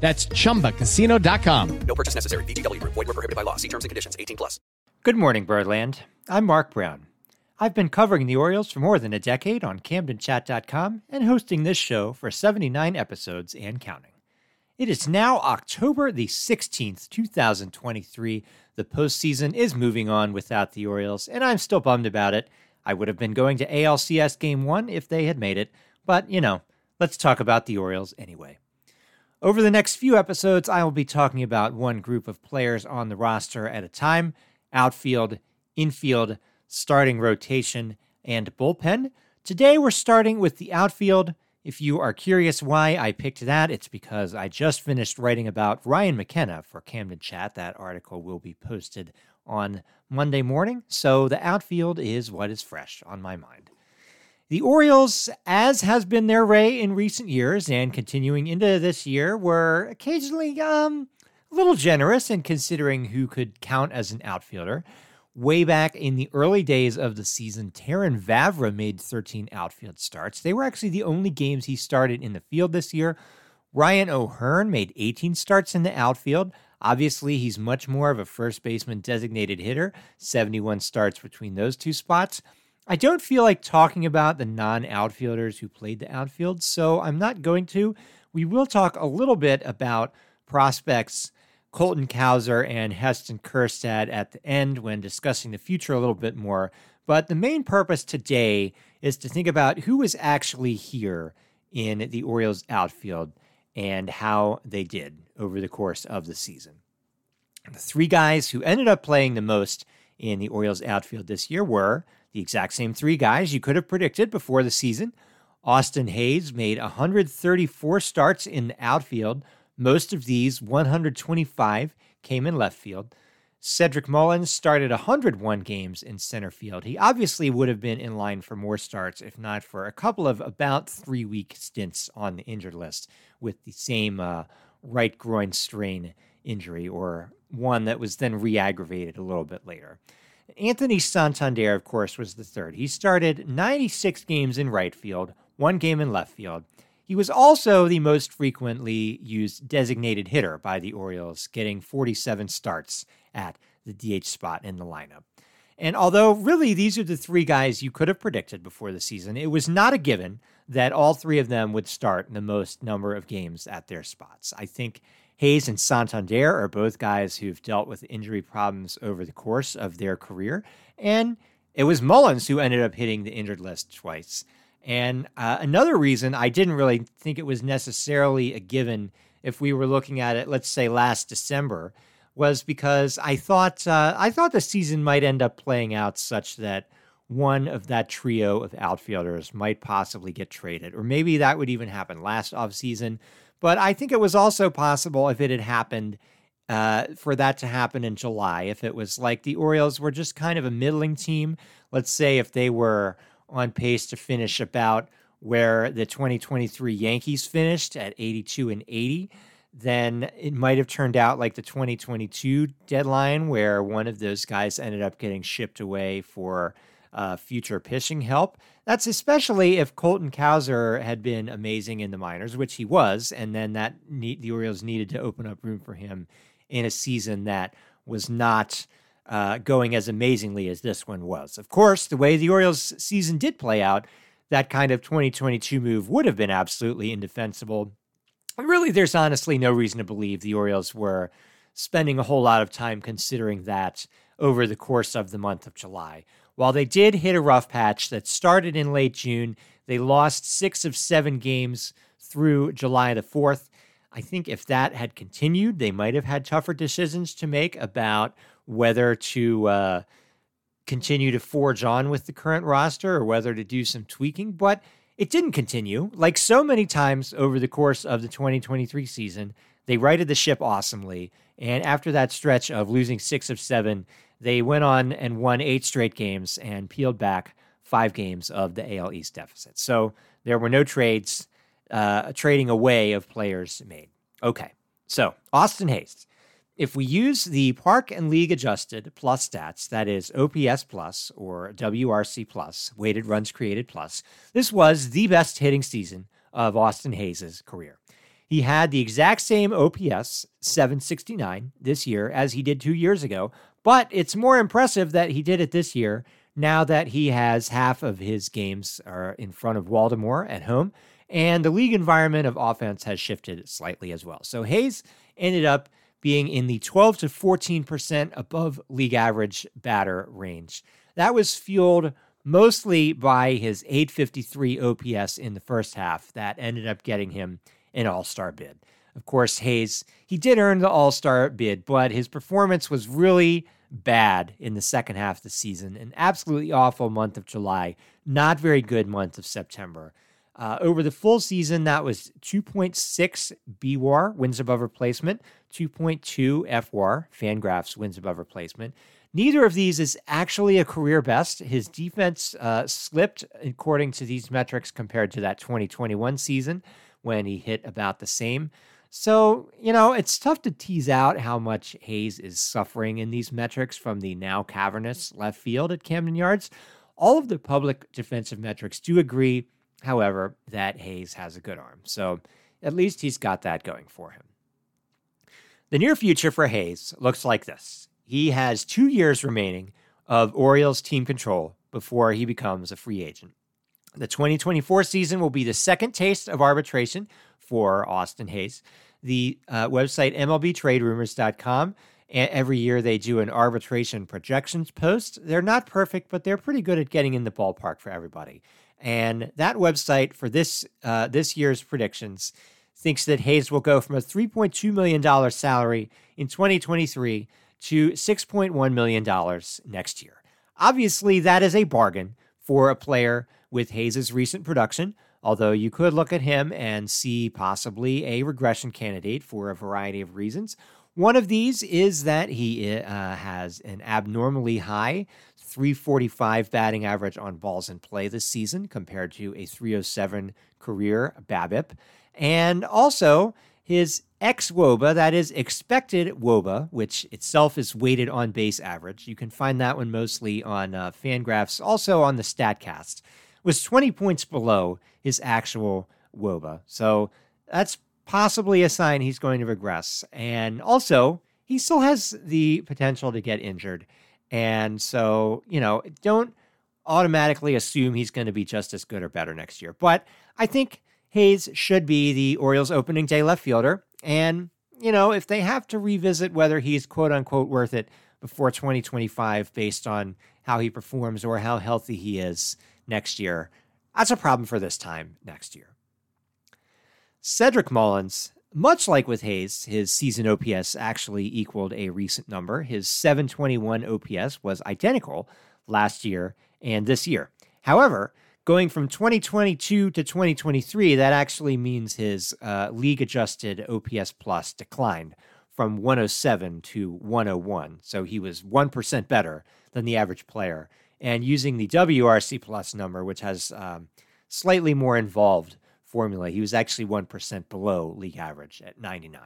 That's ChumbaCasino.com. No purchase necessary. VGW. Void were prohibited by law. See terms and conditions. 18 plus. Good morning, Birdland. I'm Mark Brown. I've been covering the Orioles for more than a decade on CamdenChat.com and hosting this show for 79 episodes and counting. It is now October the 16th, 2023. The postseason is moving on without the Orioles, and I'm still bummed about it. I would have been going to ALCS Game 1 if they had made it, but you know, let's talk about the Orioles anyway. Over the next few episodes, I will be talking about one group of players on the roster at a time outfield, infield, starting rotation, and bullpen. Today, we're starting with the outfield. If you are curious why I picked that, it's because I just finished writing about Ryan McKenna for Camden Chat. That article will be posted on Monday morning, so the outfield is what is fresh on my mind. The Orioles, as has been their way in recent years and continuing into this year, were occasionally um, a little generous in considering who could count as an outfielder. Way back in the early days of the season, Terrin Vavra made 13 outfield starts. They were actually the only games he started in the field this year. Ryan O'Hearn made 18 starts in the outfield. Obviously, he's much more of a first baseman designated hitter, 71 starts between those two spots. I don't feel like talking about the non outfielders who played the outfield, so I'm not going to. We will talk a little bit about prospects Colton Cowser and Heston Kjerstad at the end when discussing the future a little bit more. But the main purpose today is to think about who is actually here in the Orioles outfield and how they did over the course of the season. The three guys who ended up playing the most in the Orioles outfield this year were the exact same three guys you could have predicted before the season. Austin Hays made 134 starts in the outfield. Most of these, 125, came in left field. Cedric Mullins started 101 games in center field. He obviously would have been in line for more starts if not for a couple of about three week stints on the injured list with the same uh, right groin strain injury, or one that was then re aggravated a little bit later. Anthony Santander, of course, was the third. He started 96 games in right field, one game in left field. He was also the most frequently used designated hitter by the Orioles, getting 47 starts at the DH spot in the lineup. And although really these are the three guys you could have predicted before the season, it was not a given that all three of them would start the most number of games at their spots. I think Hays and Santander are both guys who've dealt with injury problems over the course of their career. And it was Mullins who ended up hitting the injured list twice. And uh, another reason I didn't really think it was necessarily a given if we were looking at it, let's say last December, was because I thought uh, I thought the season might end up playing out such that one of that trio of outfielders might possibly get traded, or maybe that would even happen last offseason. But I think it was also possible if it had happened uh, for that to happen in July. If it was like the Orioles were just kind of a middling team, let's say if they were on pace to finish about where the 2023 Yankees finished at 82 and 80, then it might have turned out like the 2022 deadline where one of those guys ended up getting shipped away for uh, future pitching help. That's especially if Colton Cowser had been amazing in the minors, which he was, and then that the Orioles needed to open up room for him in a season that was not uh, going as amazingly as this one was. Of course, the way the Orioles season did play out, that kind of 2022 move would have been absolutely indefensible. Really, there's honestly no reason to believe the Orioles were spending a whole lot of time considering that over the course of the month of July. While they did hit a rough patch that started in late June, they lost six of seven games through July the 4th. I think if that had continued, they might have had tougher decisions to make about whether to uh, continue to forge on with the current roster or whether to do some tweaking. But it didn't continue. Like so many times over the course of the 2023 season, they righted the ship awesomely. And after that stretch of losing six of seven, they went on and won eight straight games and peeled back five games of the AL East deficit. So there were no trades uh, trading away of players made. Okay, so Austin Hays. If we use the park and league adjusted plus stats, that is OPS plus or WRC plus, weighted runs created plus, this was the best hitting season of Austin Hays' career. He had the exact same OPS, 769, this year as he did two years ago, but it's more impressive that he did it this year now that he has half of his games are in front of Baltimore at home and the league environment of offense has shifted slightly as well. So Hays ended up being in the 12 to 14% above league average batter range. That was fueled mostly by his 853 OPS in the first half that ended up getting him an all star bid. Of course, Hays, he did earn the all star bid, but his performance was really bad in the second half of the season. An absolutely awful month of July, not very good month of September. Uh, over the full season, that was 2.6 BWAR, wins above replacement, 2.2 FWAR, Fangraphs wins above replacement. Neither of these is actually a career best. His defense uh, slipped according to these metrics compared to that 2021 season when he hit about the same. So, you know, it's tough to tease out how much Hays is suffering in these metrics from the now cavernous left field at Camden Yards. All of the public defensive metrics do agree however, that Hays has a good arm. So at least he's got that going for him. The near future for Hays looks like this he has two years remaining of Orioles team control before he becomes a free agent. The 2024 season will be the second taste of arbitration for Austin Hays. The uh, website MLBTradeRumors.com. Every year they do an arbitration projections post. They're not perfect, but they're pretty good at getting in the ballpark for everybody. And that website for this uh, this year's predictions thinks that Hays will go from a $3.2 million salary in 2023 to $6.1 million next year. Obviously, that is a bargain for a player with Hays's recent production, although you could look at him and see possibly a regression candidate for a variety of reasons. One of these is that he uh, has an abnormally high 345 batting average on balls in play this season compared to a 307 career BABIP. And also his ex WOBA, that is expected WOBA, which itself is weighted on base average. You can find that one mostly on uh, Fangraphs, also on the StatCast, was 20 points below his actual WOBA. So that's possibly a sign he's going to regress. And also, he still has the potential to get injured. And so, you know, don't automatically assume he's going to be just as good or better next year. But I think Hays should be the Orioles opening day left fielder. And, you know, if they have to revisit whether he's quote unquote worth it before 2025 based on how he performs or how healthy he is next year, that's a problem for this time next year. Cedric Mullins much like with Hays, his season OPS actually equaled a recent number. His 721 OPS was identical last year and this year. However, going from 2022 to 2023, that actually means his uh, league adjusted OPS plus declined from 107 to 101. So he was 1% better than the average player. And using the WRC plus number, which has um, slightly more involved formula, he was actually 1% below league average at 99.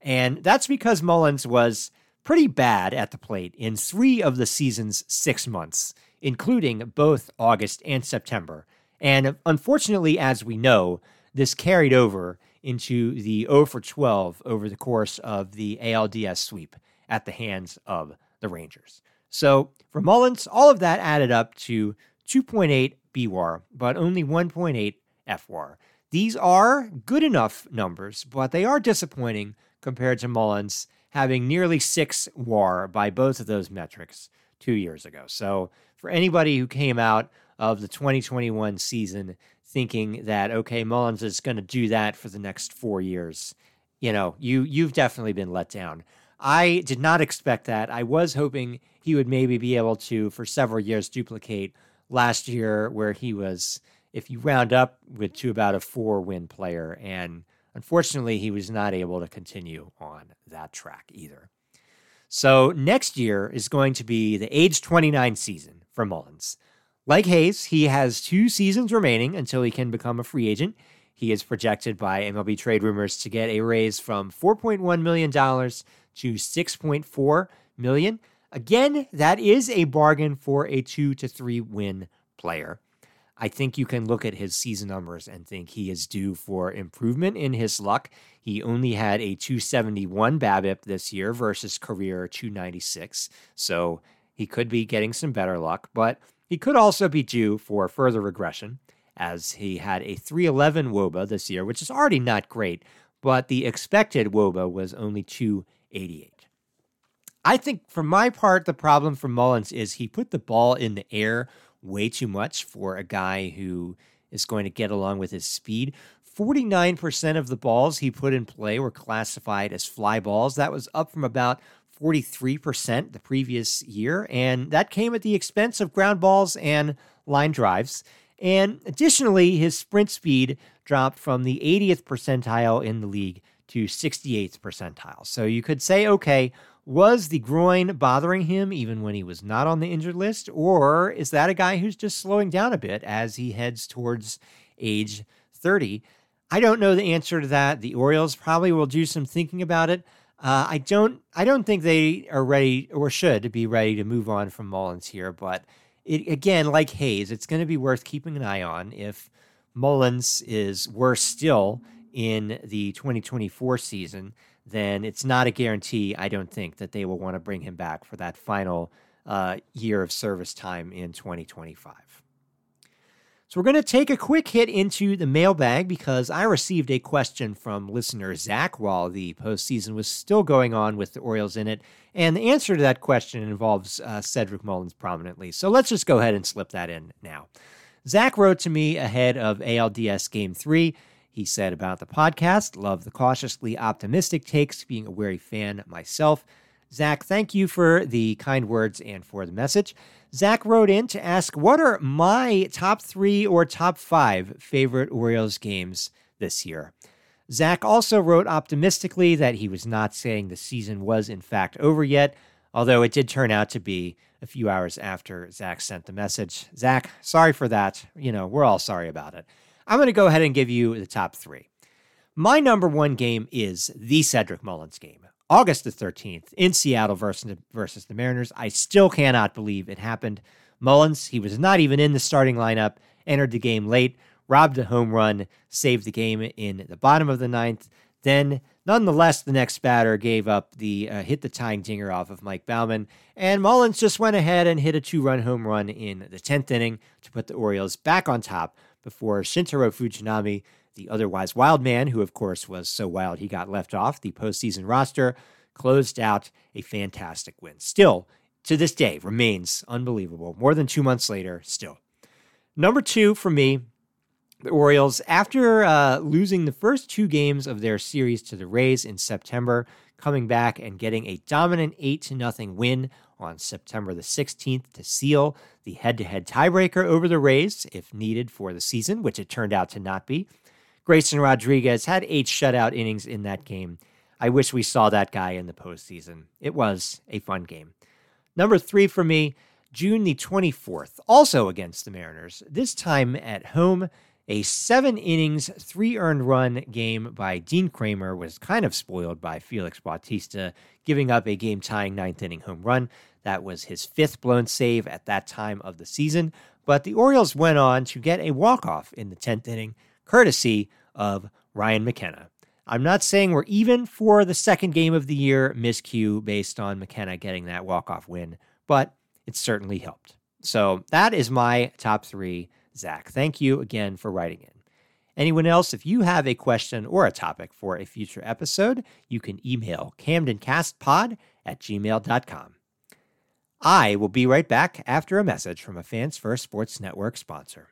And that's because Mullins was pretty bad at the plate in three of the season's six months including both August and September. And unfortunately, as we know, this carried over into the 0 for 12 over the course of the ALDS sweep at the hands of the Rangers. So for Mullins, all of that added up to 2.8 BWAR, but only 1.8 FWAR. These are good enough numbers, but they are disappointing compared to Mullins having nearly 6 WAR by both of those metrics two years ago. So for anybody who came out of the 2021 season thinking that okay, Mullins is going to do that for the next four years, you know, you you've definitely been let down. I did not expect that. I was hoping he would maybe be able to, for several years, duplicate last year, where he was, if you round up, with to about a four win player. And unfortunately, he was not able to continue on that track either. So next year is going to be the age 29 season for Mullins. Like Hays, he has two seasons remaining until he can become a free agent. He is projected by MLB trade rumors to get a raise from $4.1 million to $6.4 million. Again, that is a bargain for a two to three win player. I think you can look at his season numbers and think he is due for improvement in his luck. He only had a 271 BABIP this year versus career 296. So he could be getting some better luck, but he could also be due for further regression, as he had a 311 Woba this year, which is already not great, but the expected Woba was only 288. I think for my part, the problem for Mullins is he put the ball in the air way too much for a guy who is going to get along with his speed. 49% of the balls he put in play were classified as fly balls. That was up from about 43% the previous year, and that came at the expense of ground balls and line drives. And additionally, his sprint speed dropped from the 80th percentile in the league to 68th percentile. So you could say, okay, was the groin bothering him even when he was not on the injured list? Or is that a guy who's just slowing down a bit as he heads towards age 30? I don't know the answer to that. The Orioles probably will do some thinking about it. Uh, I don't I don't think they are ready or should be ready to move on from Mullins here, but it, again, like Hays, it's going to be worth keeping an eye on if Mullins is worse still in the 2024 season, then it's not a guarantee, I don't think, that they will want to bring him back for that final uh, year of service time in 2025. So we're going to take a quick hit into the mailbag because I received a question from listener Zach while the postseason was still going on with the Orioles in it. And the answer to that question involves uh, Cedric Mullins prominently. So let's just go ahead and slip that in now. Zach wrote to me ahead of ALDS Game 3. He said about the podcast, love the cautiously optimistic takes, being a wary fan myself. Zach, thank you for the kind words and for the message. Zach wrote in to ask, What are my top three or top five favorite Orioles games this year? Zach also wrote optimistically that he was not saying the season was in fact over yet, although it did turn out to be a few hours after Zach sent the message. Zach, sorry for that. You know, we're all sorry about it. I'm going to go ahead and give you the top three. My number one game is the Cedric Mullins game. August the 13th in Seattle versus, versus the Mariners. I still cannot believe it happened. Mullins, he was not even in the starting lineup, entered the game late, robbed a home run, saved the game in the bottom of the ninth. Then, nonetheless, the next batter gave up the uh, hit the tying dinger off of Mike Baumann, and Mullins just went ahead and hit a two run home run in the 10th inning to put the Orioles back on top before Shintaro Fujinami the otherwise wild man, who of course was so wild he got left off the postseason roster, closed out a fantastic win. Still, to this day, remains unbelievable. More than two months later, still. Number two for me, The Orioles, after uh, losing the first two games of their series to the Rays in September, coming back and getting a dominant 8 to nothing win on September the 16th to seal the head to head tiebreaker over the Rays if needed for the season, which it turned out to not be. Grayson Rodriguez had eight shutout innings in that game. I wish we saw that guy in the postseason. It was a fun game. Number three for me, June the 24th, also against the Mariners, this time at home. A seven innings, three earned run game by Dean Kremer was kind of spoiled by Felix Bautista giving up a game tying ninth inning home run. That was his fifth blown save at that time of the season. But the Orioles went on to get a walk off in the 10th inning, courtesy of Ryan McKenna. I'm not saying we're even for the second game of the year miscue based on McKenna getting that walk off win, but it certainly helped. So that is my top three Zach. Thank you again for writing in. Anyone else, if you have a question or a topic for a future episode, you can email camdencastpod at gmail.com. I will be right back after a message from a Fans First Sports Network sponsor.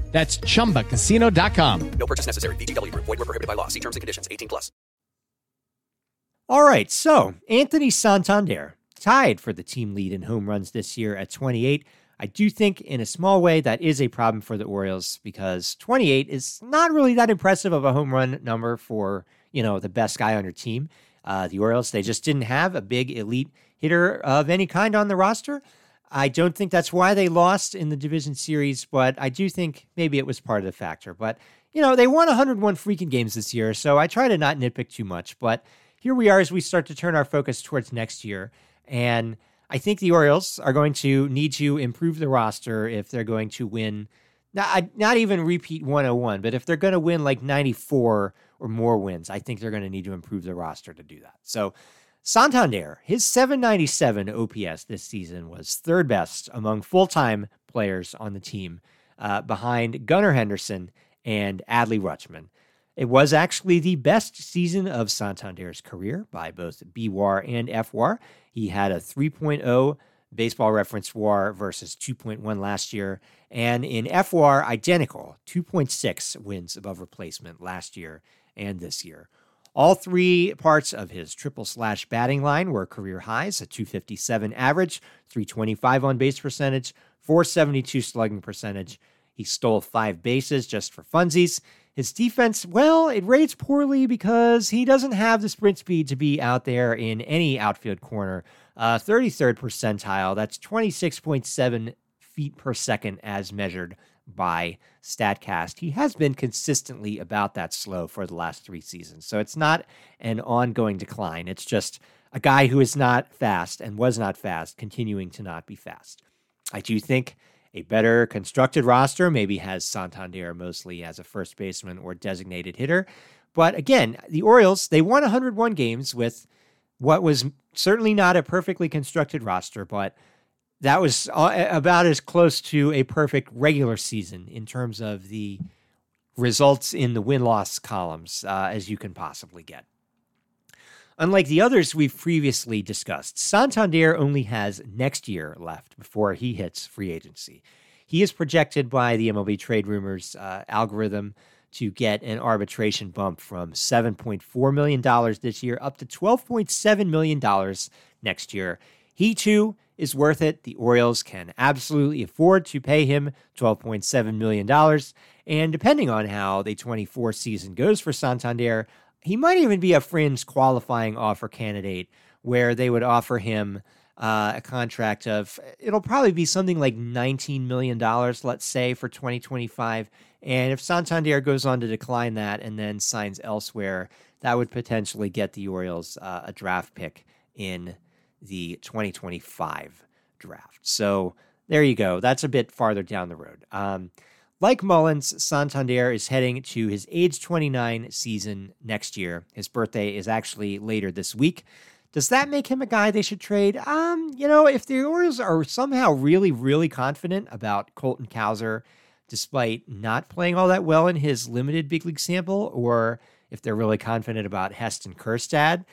That's chumbacasino.com. No purchase necessary. VGW Group. Void were prohibited by law. See terms and conditions. 18 plus. All right, so Anthony Santander tied for the team lead in home runs this year at 28. I do think, in a small way, that is a problem for the Orioles because 28 is not really that impressive of a home run number for you know the best guy on your team. Uh, the Orioles they just didn't have a big elite hitter of any kind on the roster. I don't think that's why they lost in the division series, but I do think maybe it was part of the factor. But you know they won 101 freaking games this year, so I try to not nitpick too much. But here we are as we start to turn our focus towards next year. And I think the Orioles are going to need to improve the roster if they're going to win, not, not even repeat 101, but if they're going to win like 94 or more wins, I think they're going to need to improve the roster to do that. So Santander, his 797 OPS this season was third best among full time players on the team, uh, behind Gunnar Henderson and Adley Rutschman. It was actually the best season of Santander's career by both BWAR and FWAR. He had a 3.0 baseball reference WAR versus 2.1 last year, and in FWAR, identical 2.6 wins above replacement last year and this year. All three parts of his triple slash batting line were career highs a 257 average, 325 on base percentage, 472 slugging percentage. He stole five bases just for funsies. His defense, well, it rates poorly because he doesn't have the sprint speed to be out there in any outfield corner. Uh, 33rd percentile, that's 26.7 feet per second as measured by StatCast, he has been consistently about that slow for the last three seasons. So it's not an ongoing decline. It's just a guy who is not fast and was not fast, continuing to not be fast. I do think a better constructed roster maybe has Santander mostly as a first baseman or designated hitter. But again, the Orioles, they won 101 games with what was certainly not a perfectly constructed roster, but that was about as close to a perfect regular season in terms of the results in the win loss columns uh, as you can possibly get. Unlike the others we've previously discussed, Santander only has next year left before he hits free agency. He is projected by the MLB trade rumors uh, algorithm to get an arbitration bump from $7.4 million this year up to $12.7 million next year. He too is worth it. The Orioles can absolutely afford to pay him $12.7 million. And depending on how the 24 season goes for Santander, he might even be a fringe qualifying offer candidate where they would offer him uh, a contract of it'll probably be something like $19 million, let's say, for 2025. And if Santander goes on to decline that and then signs elsewhere, that would potentially get the Orioles uh, a draft pick in the 2025 draft. So there you go. That's a bit farther down the road. Um, like Mullins, Santander is heading to his age 29 season next year. His birthday is actually later this week. Does that make him a guy they should trade? Um, you know, if the Orioles are somehow really, really confident about Colton Cowser, despite not playing all that well in his limited big league sample, or if they're really confident about Heston Kjerstad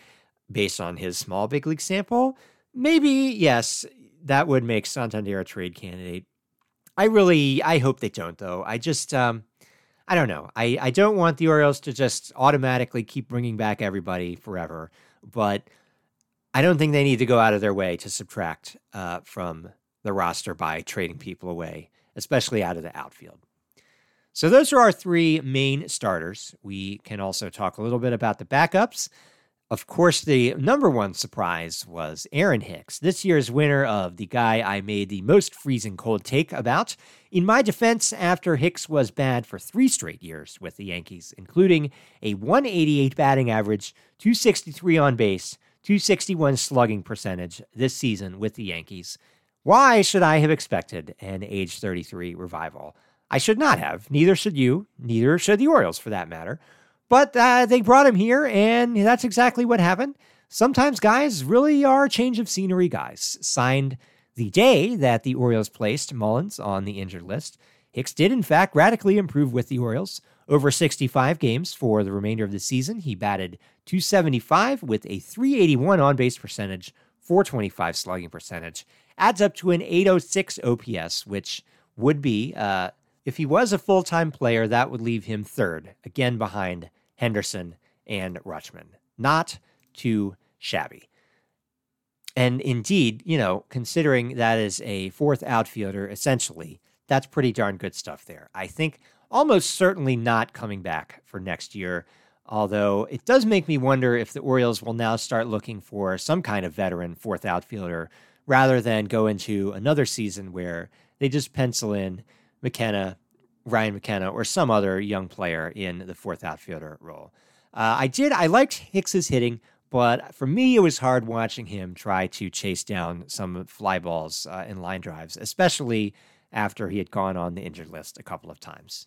based on his small big league sample, maybe yes, that would make Santander a trade candidate. I really, I hope they don't, though. I just, um, I don't know. I, I don't want the Orioles to just automatically keep bringing back everybody forever, but I don't think they need to go out of their way to subtract uh, from the roster by trading people away, especially out of the outfield. So those are our three main starters. We can also talk a little bit about the backups. Of course, the number one surprise was Aaron Hicks, this year's winner of the guy I made the most freezing cold take about. In my defense, after Hicks was bad for three straight years with the Yankees, including a 188 batting average, 263 on base, 261 slugging percentage this season with the Yankees, why should I have expected an age 33 revival? I should not have. Neither should you. Neither should the Orioles, for that matter. But uh, they brought him here, and that's exactly what happened. Sometimes guys really are change of scenery guys. Signed the day that the Orioles placed Mullins on the injured list, Hicks did, in fact, radically improve with the Orioles. Over 65 games for the remainder of the season, he batted 275 with a 381 on base percentage, 425 slugging percentage. Adds up to an 806 OPS, which would be, uh, if he was a full time player, that would leave him third, again behind Henderson, and Rutschman. Not too shabby. And indeed, you know, considering that is a fourth outfielder, essentially, that's pretty darn good stuff there. I think almost certainly not coming back for next year. Although it does make me wonder if the Orioles will now start looking for some kind of veteran fourth outfielder rather than go into another season where they just pencil in McKenna, Ryan McKenna or some other young player in the fourth outfielder role. Uh, I did, I liked Hicks's hitting, but for me, it was hard watching him try to chase down some fly balls uh, in line drives, especially after he had gone on the injured list a couple of times.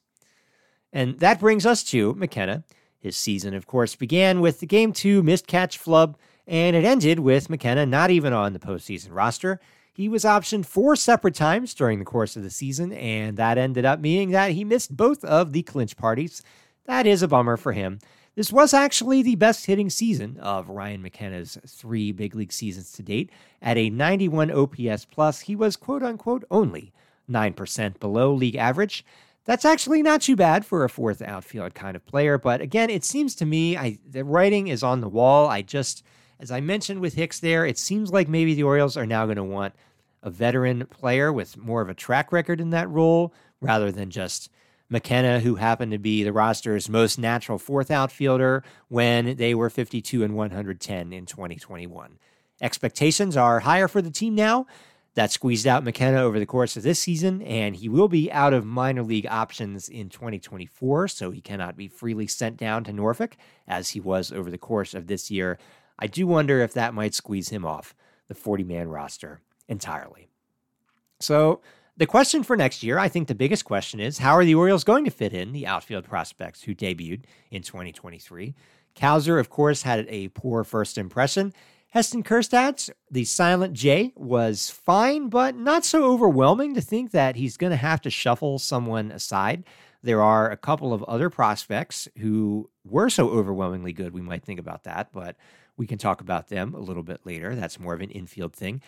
And that brings us to McKenna. His season, of course, began with the game two missed catch flub, and it ended with McKenna not even on the postseason roster. He was optioned four separate times during the course of the season, and that ended up meaning that he missed both of the clinch parties. That is a bummer for him. This was actually the best hitting season of Ryan McKenna's three big league seasons to date. At a 91 OPS plus, he was quote unquote only 9% below league average. That's actually not too bad for a fourth outfield kind of player, but again, it seems to me I, the writing is on the wall. I just as I mentioned with Hicks there, it seems like maybe the Orioles are now going to want a veteran player with more of a track record in that role rather than just McKenna, who happened to be the roster's most natural fourth outfielder when they were 52 and 110 in 2021. Expectations are higher for the team now. That squeezed out McKenna over the course of this season, and he will be out of minor league options in 2024, so he cannot be freely sent down to Norfolk as he was over the course of this year. I do wonder if that might squeeze him off the 40 man roster entirely. So, the question for next year, I think the biggest question is how are the Orioles going to fit in the outfield prospects who debuted in 2023? Cowser, of course, had a poor first impression. Heston Kjerstad, the silent J, was fine, but not so overwhelming to think that he's going to have to shuffle someone aside. There are a couple of other prospects who were so overwhelmingly good, we might think about that, but we can talk about them a little bit later. That's more of an infield thing.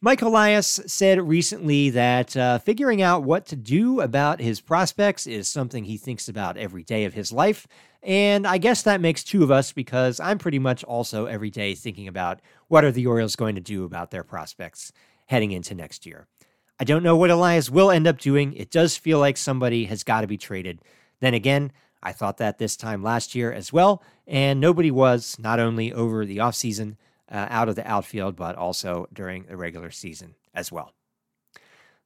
Mike Elias said recently that uh, figuring out what to do about his prospects is something he thinks about every day of his life. And I guess that makes two of us because I'm pretty much also every day thinking about what are the Orioles going to do about their prospects heading into next year. I don't know what Elias will end up doing. It does feel like somebody has got to be traded. Then again, I thought that this time last year as well, and nobody was, not only over the offseason, uh, out of the outfield, but also during the regular season as well.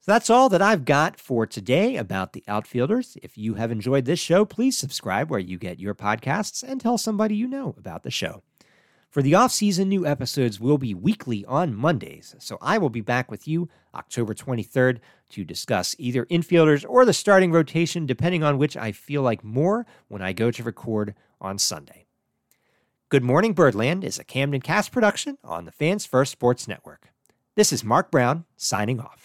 So that's all that I've got for today about the outfielders. If you have enjoyed this show, please subscribe where you get your podcasts and tell somebody you know about the show. For the off-season, new episodes will be weekly on Mondays, so I will be back with you October 23rd to discuss either infielders or the starting rotation, depending on which I feel like more when I go to record on Sunday. Good Morning Birdland is a Camden Cast production on the Fans First Sports Network. This is Mark Brown signing off.